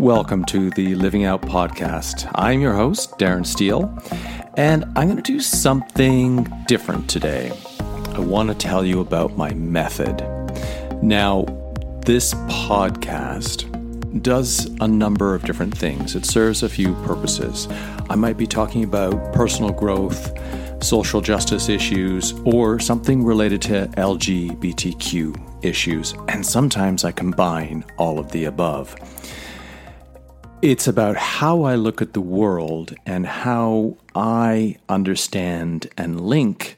Welcome to the Living Out Podcast. I'm your host, Darren Steele, and I'm going to do something different today. I want to tell you about my method. Now, this podcast does a number of different things, it serves a few purposes. I might be talking about personal growth, social justice issues, or something related to LGBTQ issues, and sometimes I combine all of the above. It's about how I look at the world and how I understand and link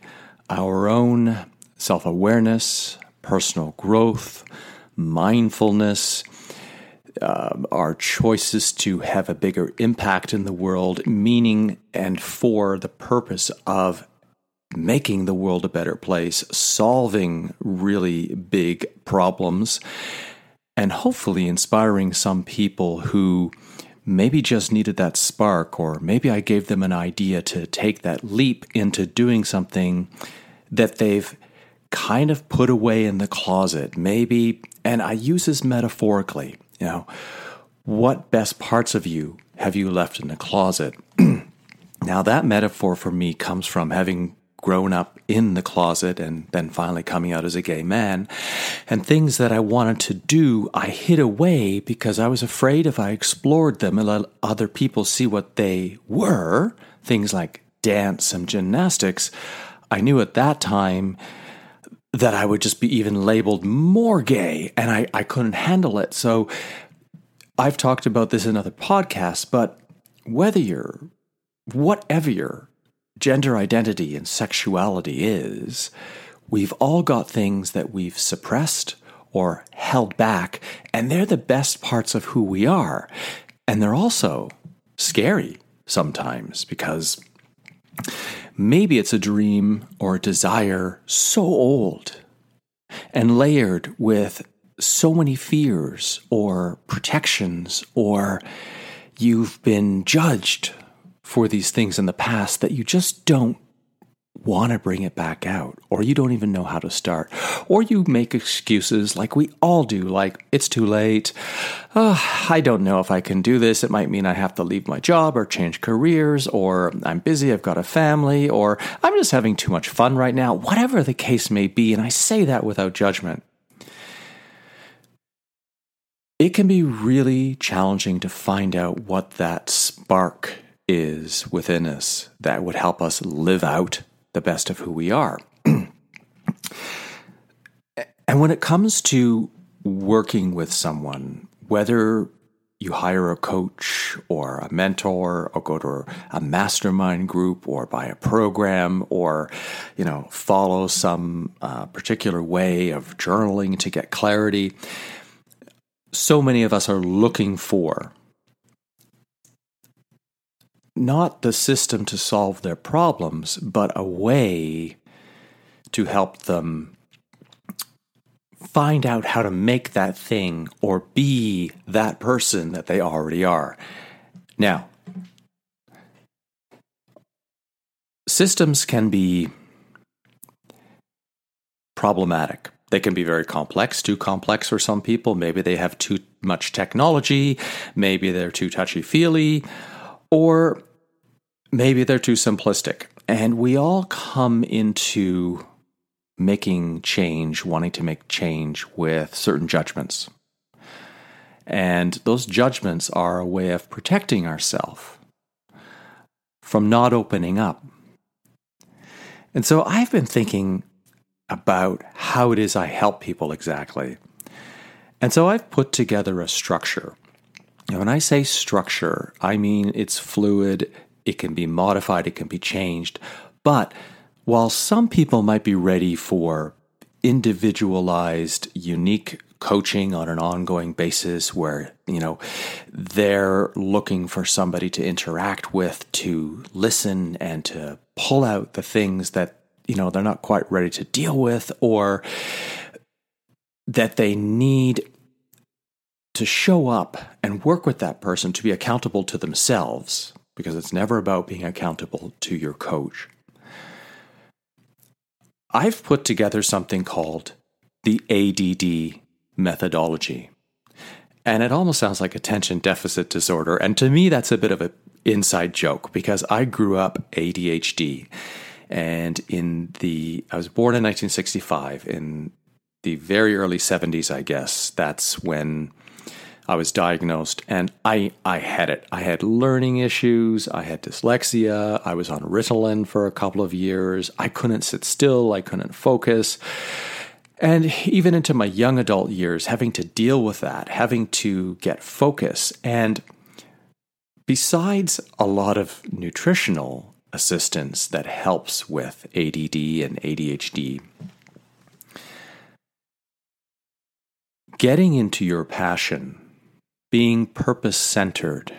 our own self awareness, personal growth, mindfulness, uh, our choices to have a bigger impact in the world, meaning and for the purpose of making the world a better place, solving really big problems, and hopefully inspiring some people who maybe just needed that spark, or maybe I gave them an idea to take that leap into doing something that they've kind of put away in the closet. Maybe, and I use this metaphorically, you know, what best parts of you have you left in the closet? now, that metaphor for me comes from having grown up in the closet and then finally coming out as a gay man. And things that I wanted to do, I hid away because I was afraid if I explored them and let other people see what they were, things like dance and gymnastics, I knew at that time that I would just be even labeled more gay and I, I couldn't handle it. So I've talked about this in other podcasts, but whether you're, whatever you're, gender identity and sexuality is, we've all got things that we've suppressed or held back, and they're the best parts of who we are. And they're also scary sometimes because maybe it's a dream or a desire so old and layered with so many fears or protections, or you've been judged for these things in the past that you just don't want to bring it back out, or you don't even know how to start, or you make excuses like we all do, like it's too late. Uh, I don't know if I can do this. It might mean I have to leave my job or change careers, or I'm busy, I've got a family, or I'm just having too much fun right now, whatever the case may be. And I say that without judgment. It can be really challenging to find out what that spark is within us that would help us live out the best of who we are. and when it comes to working with someone, whether you hire a coach or a mentor or go to a mastermind group or buy a program or you know follow some uh, particular way of journaling to get clarity so many of us are looking for not the system to solve their problems, but a way to help them find out how to make that thing or be that person that they already are. Now, systems can be problematic. They can be very complex, too complex for some people. Maybe they have too much technology. Maybe they're too touchy feely. Or maybe they're too simplistic. And we all come into making change, wanting to make change with certain judgments. And those judgments are a way of protecting ourselves from not opening up. And so I've been thinking about how it is I help people exactly. And so I've put together a structure now, when I say structure, I mean it's fluid, it can be modified, it can be changed. But while some people might be ready for individualized, unique coaching on an ongoing basis where, you know, they're looking for somebody to interact with, to listen and to pull out the things that, you know, they're not quite ready to deal with or that they need to show up and work with that person to be accountable to themselves, because it's never about being accountable to your coach. I've put together something called the ADD methodology. And it almost sounds like attention deficit disorder. And to me, that's a bit of an inside joke because I grew up ADHD. And in the, I was born in 1965. In the very early 70s, I guess, that's when I was diagnosed and I, I had it. I had learning issues. I had dyslexia. I was on Ritalin for a couple of years. I couldn't sit still. I couldn't focus. And even into my young adult years, having to deal with that, having to get focus. And besides a lot of nutritional assistance that helps with ADD and ADHD, getting into your passion, being purpose centered,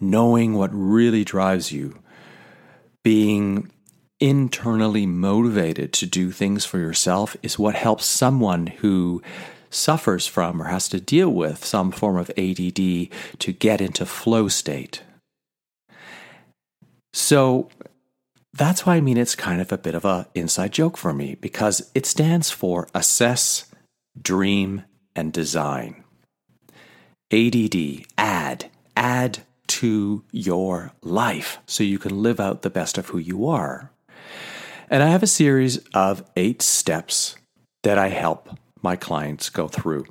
knowing what really drives you, being internally motivated to do things for yourself is what helps someone who suffers from or has to deal with some form of ADD to get into flow state. So that's why I mean it's kind of a bit of a inside joke for me because it stands for assess, dream, and design. ADD, add, add to your life so you can live out the best of who you are. And I have a series of eight steps that I help my clients go through.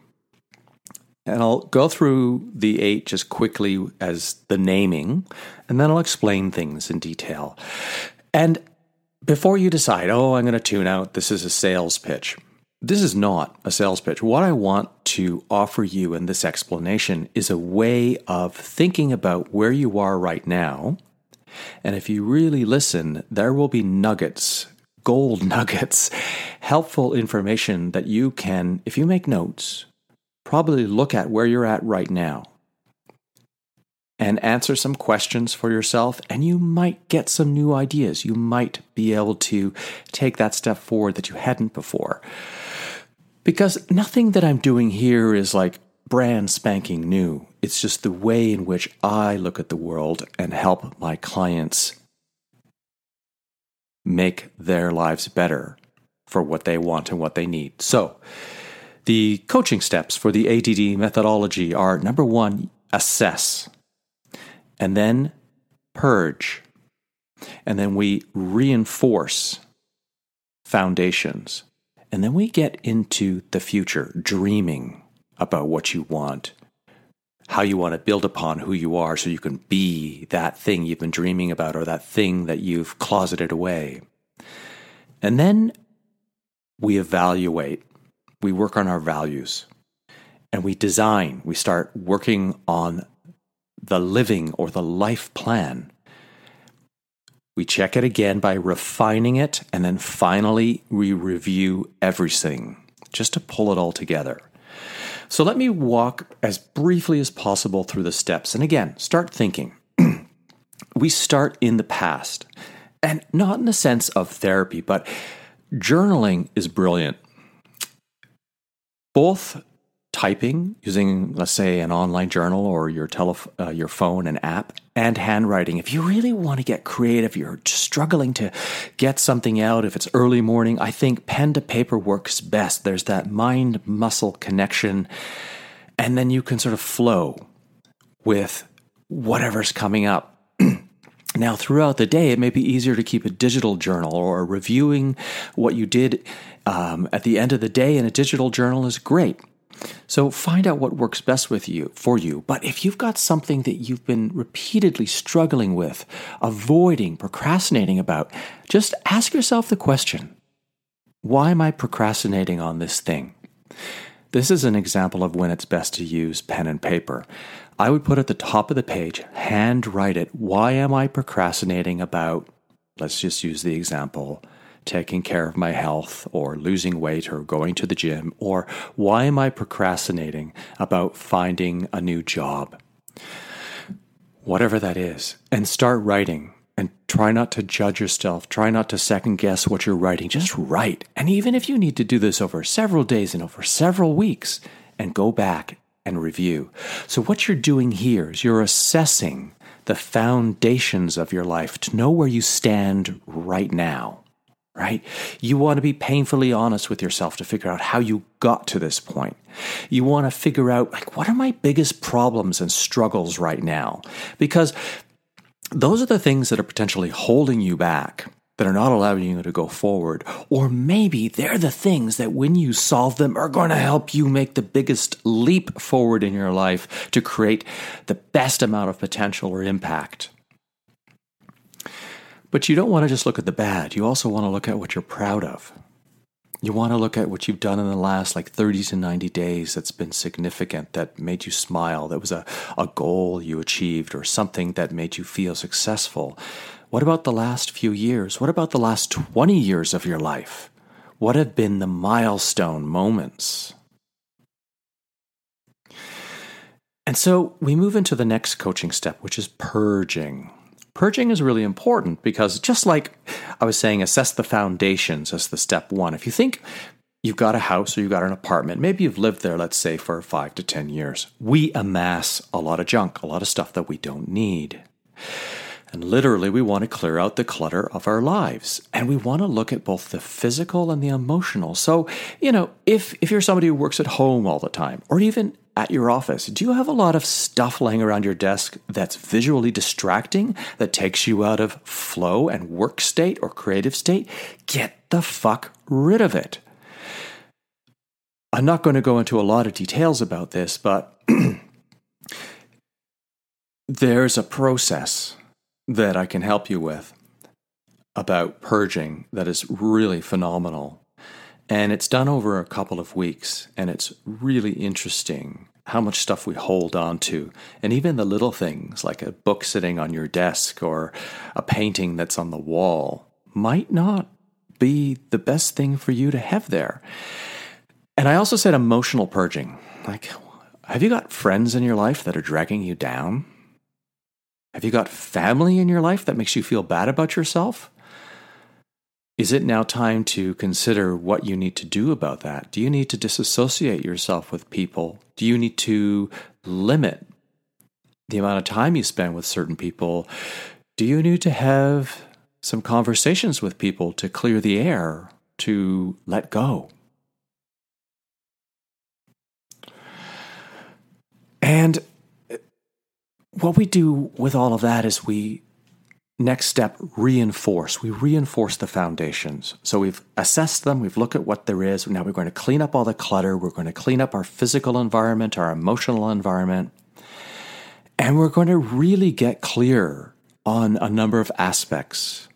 And I'll go through the eight just quickly as the naming, and then I'll explain things in detail. And before you decide, oh, I'm going to tune out, this is a sales pitch. This is not a sales pitch. What I want to offer you in this explanation is a way of thinking about where you are right now and if you really listen, there will be nuggets, gold nuggets, helpful information that you can, if you make notes, probably look at where you're at right now and answer some questions for yourself, and you might get some new ideas. You might be able to take that step forward that you hadn't before. Because nothing that I'm doing here is like brand spanking new. It's just the way in which I look at the world and help my clients make their lives better for what they want and what they need. So, the coaching steps for the ADD methodology are number one, assess, and then purge, and then we reinforce foundations, and then we get into the future, dreaming about what you want, how you want to build upon who you are so you can be that thing you've been dreaming about or that thing that you've closeted away. And then we evaluate, we work on our values, and we design, we start working on the living or the life plan. We check it again by refining it, and then finally we review everything just to pull it all together. So let me walk as briefly as possible through the steps. And again, start thinking. we start in the past, and not in the sense of therapy, but journaling is brilliant. Both typing using, let's say, an online journal or your telef- uh, your phone and app, and handwriting. If you really want to get creative, you're struggling to get something out. If it's early morning, I think pen to paper works best. There's that mind muscle connection, and then you can sort of flow with whatever's coming up. Now, throughout the day, it may be easier to keep a digital journal or reviewing what you did um, at the end of the day in a digital journal is great. So find out what works best with you for you. But if you've got something that you've been repeatedly struggling with, avoiding, procrastinating about, just ask yourself the question, why am I procrastinating on this thing? This is an example of when it's best to use pen and paper. I would put at the top of the page, hand write it, why am I procrastinating about, let's just use the example, taking care of my health or losing weight or going to the gym? Or why am I procrastinating about finding a new job? Whatever that is, and start writing and try not to judge yourself. Try not to second guess what you're writing. Just write. And even if you need to do this over several days and over several weeks, and go back and review. So, what you're doing here is you're assessing the foundations of your life to know where you stand right now. Right? You want to be painfully honest with yourself to figure out how you got to this point. You want to figure out, like, what are my biggest problems and struggles right now? Because those are the things that are potentially holding you back that are not allowing you to go forward. Or maybe they're the things that when you solve them are going to help you make the biggest leap forward in your life to create the best amount of potential or impact. But you don't want to just look at the bad. You also want to look at what you're proud of. You want to look at what you've done in the last like 30 to 90 days that's been significant, that made you smile, that was a, a goal you achieved, or something that made you feel successful. What about the last few years? What about the last 20 years of your life? What have been the milestone moments? And so we move into the next coaching step, which is purging. Purging is really important because just like I was saying, assess the foundations as the step one. If you think you've got a house or you've got an apartment, maybe you've lived there, let's say, for five to 10 years, we amass a lot of junk, a lot of stuff that we don't need. And literally, we want to clear out the clutter of our lives. And we want to look at both the physical and the emotional. So, you know, if, if you're somebody who works at home all the time, or even at your office, do you have a lot of stuff laying around your desk that's visually distracting, that takes you out of flow and work state or creative state? Get the fuck rid of it. I'm not going to go into a lot of details about this, but there's a process that I can help you with about purging that is really phenomenal. And it's done over a couple of weeks, and it's really interesting how much stuff we hold on to. And even the little things like a book sitting on your desk or a painting that's on the wall might not be the best thing for you to have there. And I also said emotional purging. Like, have you got friends in your life that are dragging you down? Have you got family in your life that makes you feel bad about yourself? Is it now time to consider what you need to do about that? Do you need to disassociate yourself with people? Do you need to limit the amount of time you spend with certain people? Do you need to have some conversations with people to clear the air, to let go? And what we do with all of that is we next step reinforce. We reinforce the foundations. So we've assessed them we've looked at what there is. Now we're going to clean up all the clutter we're going to clean up our physical environment our emotional environment and we're going to really get clear on a number of aspects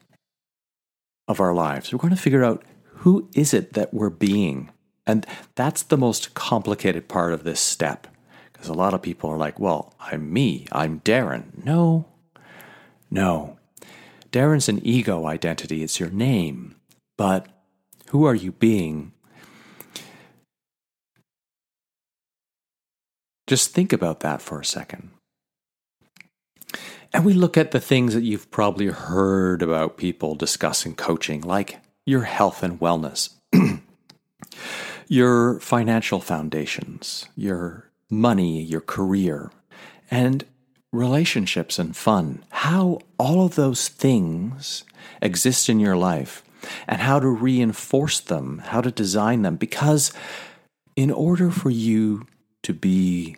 of our lives. We're going to figure out who is it that we're being and that's the most complicated part of this step because a lot of people are like, well, I'm me, I'm Darren. No, no. Darren's an ego identity, it's your name. But who are you being? Just think about that for a second. And we look at the things that you've probably heard about people discussing coaching, like your health and wellness, your financial foundations, your money, your career, and relationships and fun. How all of those things exist in your life and how to reinforce them, how to design them. Because in order for you to be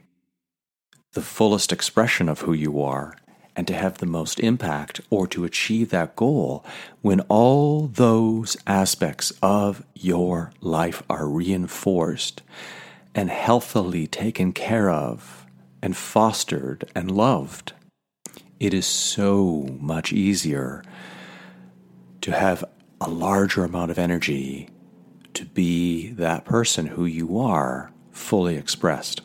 the fullest expression of who you are, and to have the most impact or to achieve that goal when all those aspects of your life are reinforced and healthily taken care of and fostered and loved, it is so much easier to have a larger amount of energy to be that person who you are fully expressed.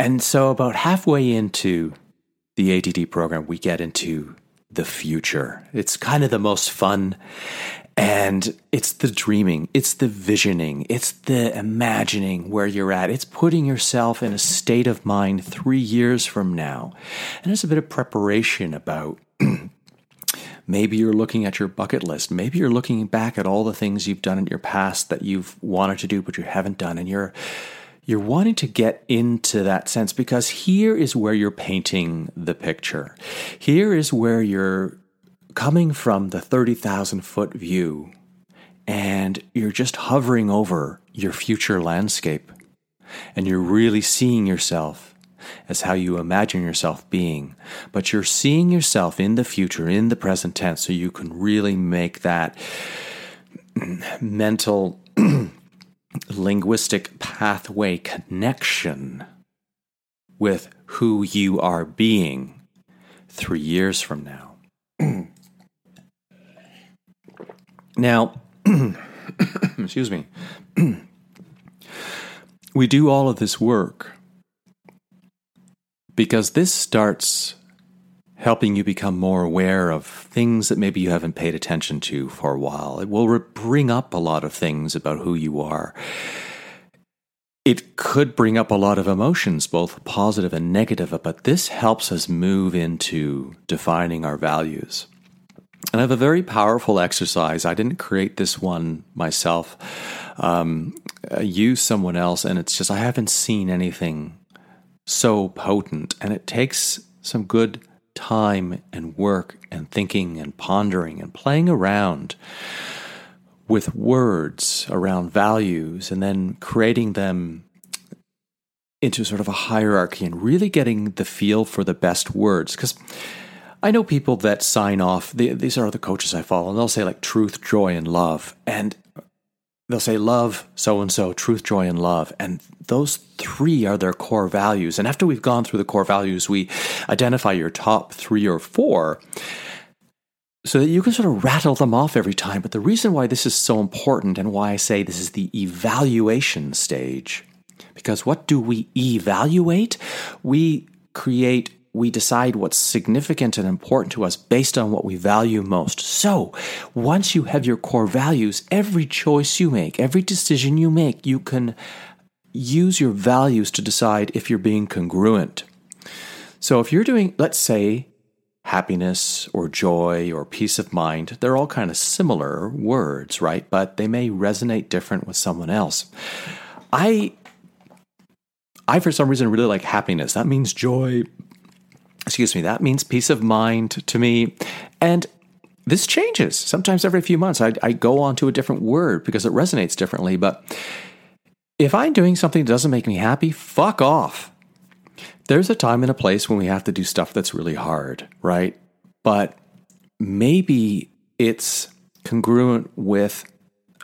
And so, about halfway into the ADD program, we get into the future. It's kind of the most fun and it's the dreaming, it's the visioning, it's the imagining where you're at. It's putting yourself in a state of mind three years from now. And there's a bit of preparation about maybe you're looking at your bucket list. Maybe you're looking back at all the things you've done in your past that you've wanted to do but you haven't done. And you're you're wanting to get into that sense because here is where you're painting the picture. Here is where you're coming from the 30,000 foot view and you're just hovering over your future landscape and you're really seeing yourself as how you imagine yourself being, but you're seeing yourself in the future, in the present tense, so you can really make that mental linguistic pathway connection with who you are being three years from now. now, excuse me, we do all of this work because this starts helping you become more aware of things that maybe you haven't paid attention to for a while. It will re- bring up a lot of things about who you are. It could bring up a lot of emotions, both positive and negative, but this helps us move into defining our values. And I have a very powerful exercise. I didn't create this one myself. Um, use someone else, and it's just I haven't seen anything so potent, and it takes some good time and work and thinking and pondering and playing around with words around values and then creating them into sort of a hierarchy and really getting the feel for the best words. Because I know people that sign off, these are the coaches I follow, and they'll say like truth, joy, and love. And they'll say love, so and so, truth, joy, and love. And those three are their core values. And after we've gone through the core values, we identify your top three or four so that you can sort of rattle them off every time. But the reason why this is so important and why I say this is the evaluation stage, because what do we evaluate? We create we decide what's significant and important to us based on what we value most. So, once you have your core values, every choice you make, every decision you make, you can use your values to decide if you're being congruent. So, if you're doing, let's say, happiness or joy or peace of mind, they're all kind of similar words, right? But they may resonate different with someone else. I I for some reason really like happiness. That means joy, excuse me, that means peace of mind to me. And this changes. Sometimes every few months, I, I go on to a different word because it resonates differently. But if I'm doing something that doesn't make me happy, fuck off. There's a time and a place when we have to do stuff that's really hard, right? But maybe it's congruent with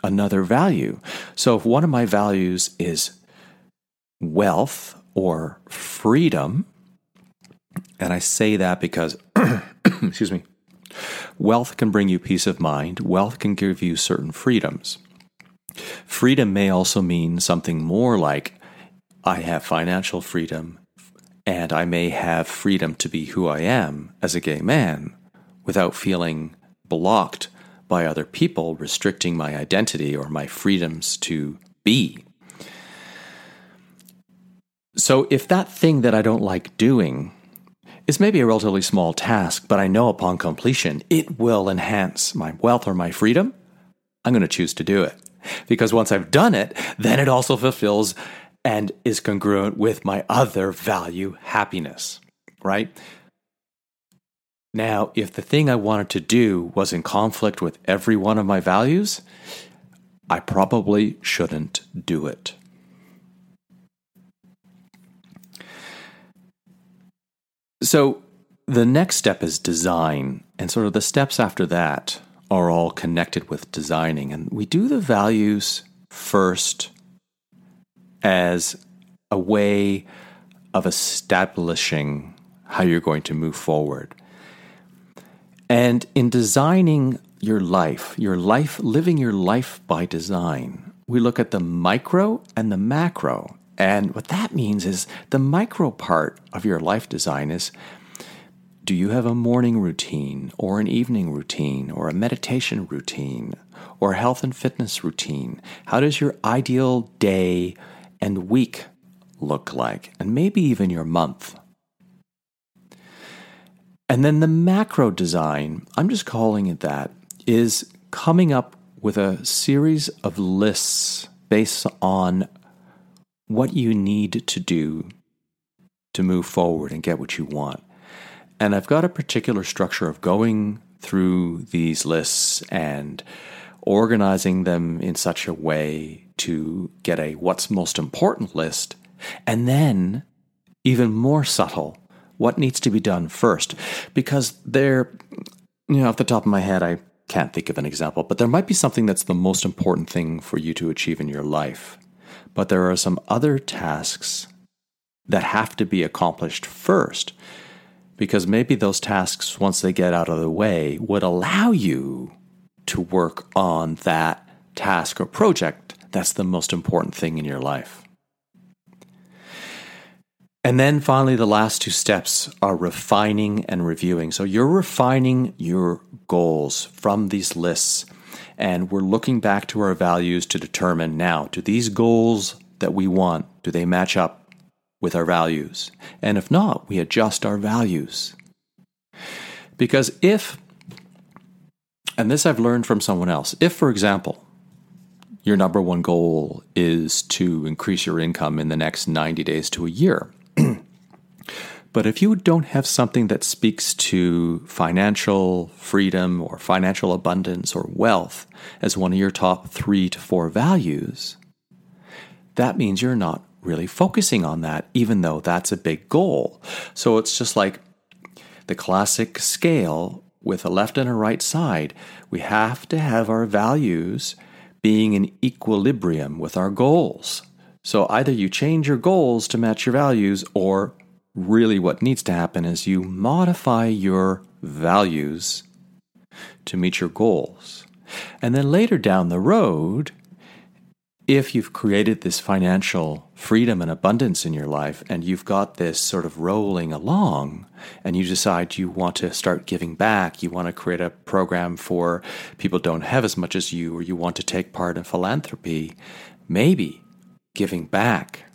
another value. So if one of my values is wealth or freedom, and I say that because, excuse me, wealth can bring you peace of mind, wealth can give you certain freedoms. Freedom may also mean something more like I have financial freedom and I may have freedom to be who I am as a gay man without feeling blocked by other people restricting my identity or my freedoms to be. So, if that thing that I don't like doing is maybe a relatively small task, but I know upon completion it will enhance my wealth or my freedom, I'm going to choose to do it. Because once I've done it, then it also fulfills and is congruent with my other value, happiness, right? Now, if the thing I wanted to do was in conflict with every one of my values, I probably shouldn't do it. So the next step is design, and sort of the steps after that are all connected with designing. And we do the values first as a way of establishing how you're going to move forward. And in designing your life, your life, living your life by design, we look at the micro and the macro. And what that means is the micro part of your life design is do you have a morning routine or an evening routine or a meditation routine or a health and fitness routine? How does your ideal day and week look like? And maybe even your month. And then the macro design, I'm just calling it that, is coming up with a series of lists based on what you need to do to move forward and get what you want. And I've got a particular structure of going through these lists and organizing them in such a way to get a what's most important list, and then, even more subtle, what needs to be done first. Because there, you know, off the top of my head, I can't think of an example, but there might be something that's the most important thing for you to achieve in your life. But there are some other tasks that have to be accomplished first because maybe those tasks, once they get out of the way, would allow you to work on that task or project that's the most important thing in your life. And then finally, the last two steps are refining and reviewing. So you're refining your goals from these lists, and we're looking back to our values to determine now do these goals that we want, do they match up with our values. And if not, we adjust our values. Because if, and this I've learned from someone else, if, for example, your number one goal is to increase your income in the next 90 days to a year, but if you don't have something that speaks to financial freedom or financial abundance or wealth as one of your top three to four values, that means you're not really focusing on that, even though that's a big goal. So it's just like the classic scale with a left and a right side. We have to have our values being in equilibrium with our goals. So either you change your goals to match your values, or really what needs to happen is you modify your values to meet your goals. And then later down the road, if you've created this financial freedom and abundance in your life and you've got this sort of rolling along and you decide you want to start giving back, you want to create a program for people don't have as much as you, or you want to take part in philanthropy, maybe giving back,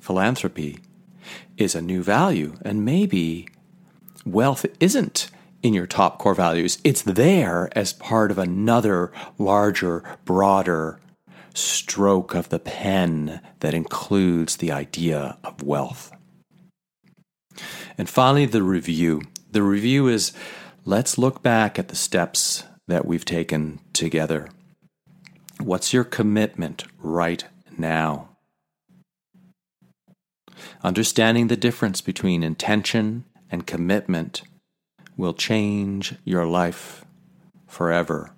philanthropy, is a new value. And maybe wealth isn't in your top core values, it's there as part of another larger, broader stroke of the pen that includes the idea of wealth. And finally, the review. The review is let's look back at the steps that we've taken together. What's your commitment right now? Understanding the difference between intention and commitment will change your life forever.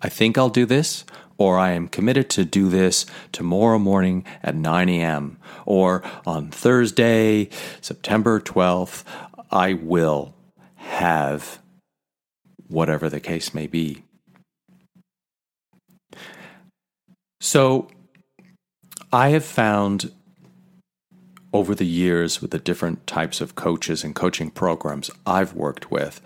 I think I'll do this, or I am committed to do this tomorrow morning at 9 a.m., or on Thursday, September 12th, I will have whatever the case may be. So, I have found over the years with the different types of coaches and coaching programs I've worked with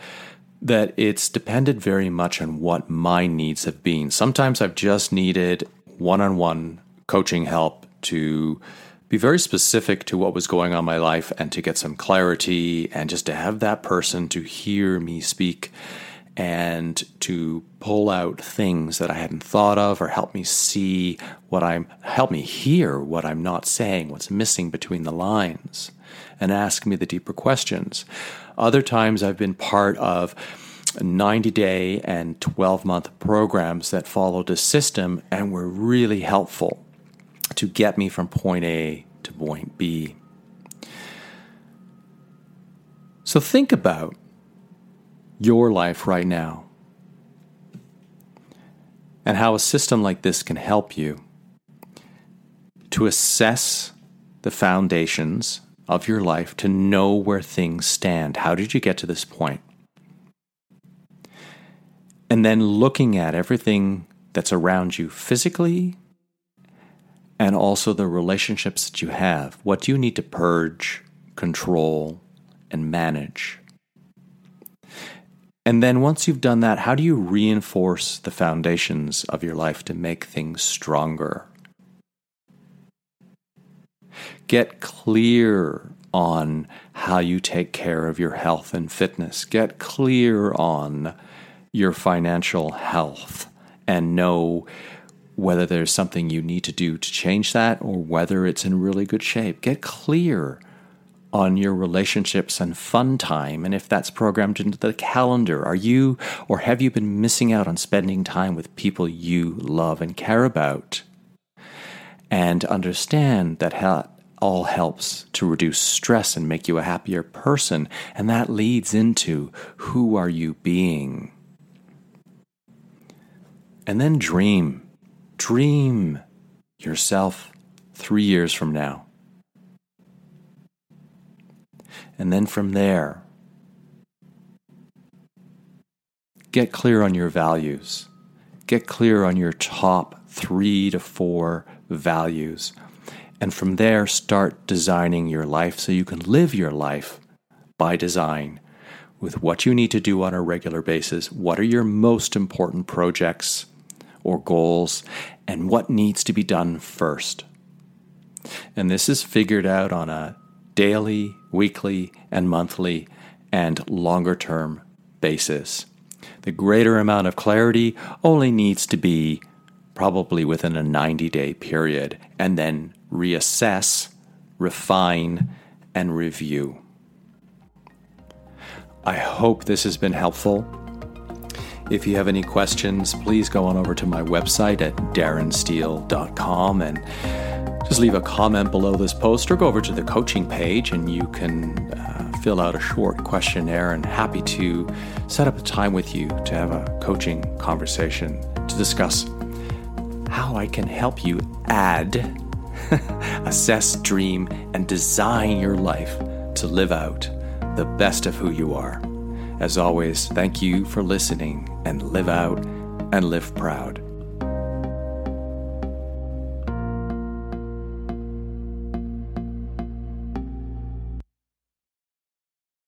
that it's depended very much on what my needs have been. Sometimes I've just needed one on one coaching help to be very specific to what was going on in my life and to get some clarity and just to have that person to hear me speak and to pull out things that I hadn't thought of or help me see what I'm help me hear what I'm not saying, what's missing between the lines and ask me the deeper questions. Other times I've been part of 90 day and 12 month programs that followed a system and were really helpful to get me from point A to point B. So think about your life right now and how a system like this can help you to assess the foundations of your life to know where things stand. How did you get to this point? And then looking at everything that's around you physically and also the relationships that you have. What do you need to purge, control, and manage? And then once you've done that, how do you reinforce the foundations of your life to make things stronger? Get clear on how you take care of your health and fitness. Get clear on your financial health and know whether there's something you need to do to change that or whether it's in really good shape. Get clear on your relationships and fun time and if that's programmed into the calendar are you or have you been missing out on spending time with people you love and care about? And understand that all helps to reduce stress and make you a happier person and that leads into who are you being. And then dream. Dream yourself 3 years from now And then from there, get clear on your values. Get clear on your top three to four values. And from there, start designing your life so you can live your life by design with what you need to do on a regular basis. What are your most important projects or goals? And what needs to be done first? And this is figured out on a daily, weekly, and monthly, and longer term basis. The greater amount of clarity only needs to be probably within a 90 day period, and then reassess, refine, and review. I hope this has been helpful. If you have any questions, please go on over to my website at darrensteele.com and just leave a comment below this post or go over to the coaching page and you can uh, fill out a short questionnaire and happy to set up a time with you to have a coaching conversation to discuss how I can help you add, assess, dream, and design your life to live out the best of who you are. As always, thank you for listening and live out and live proud.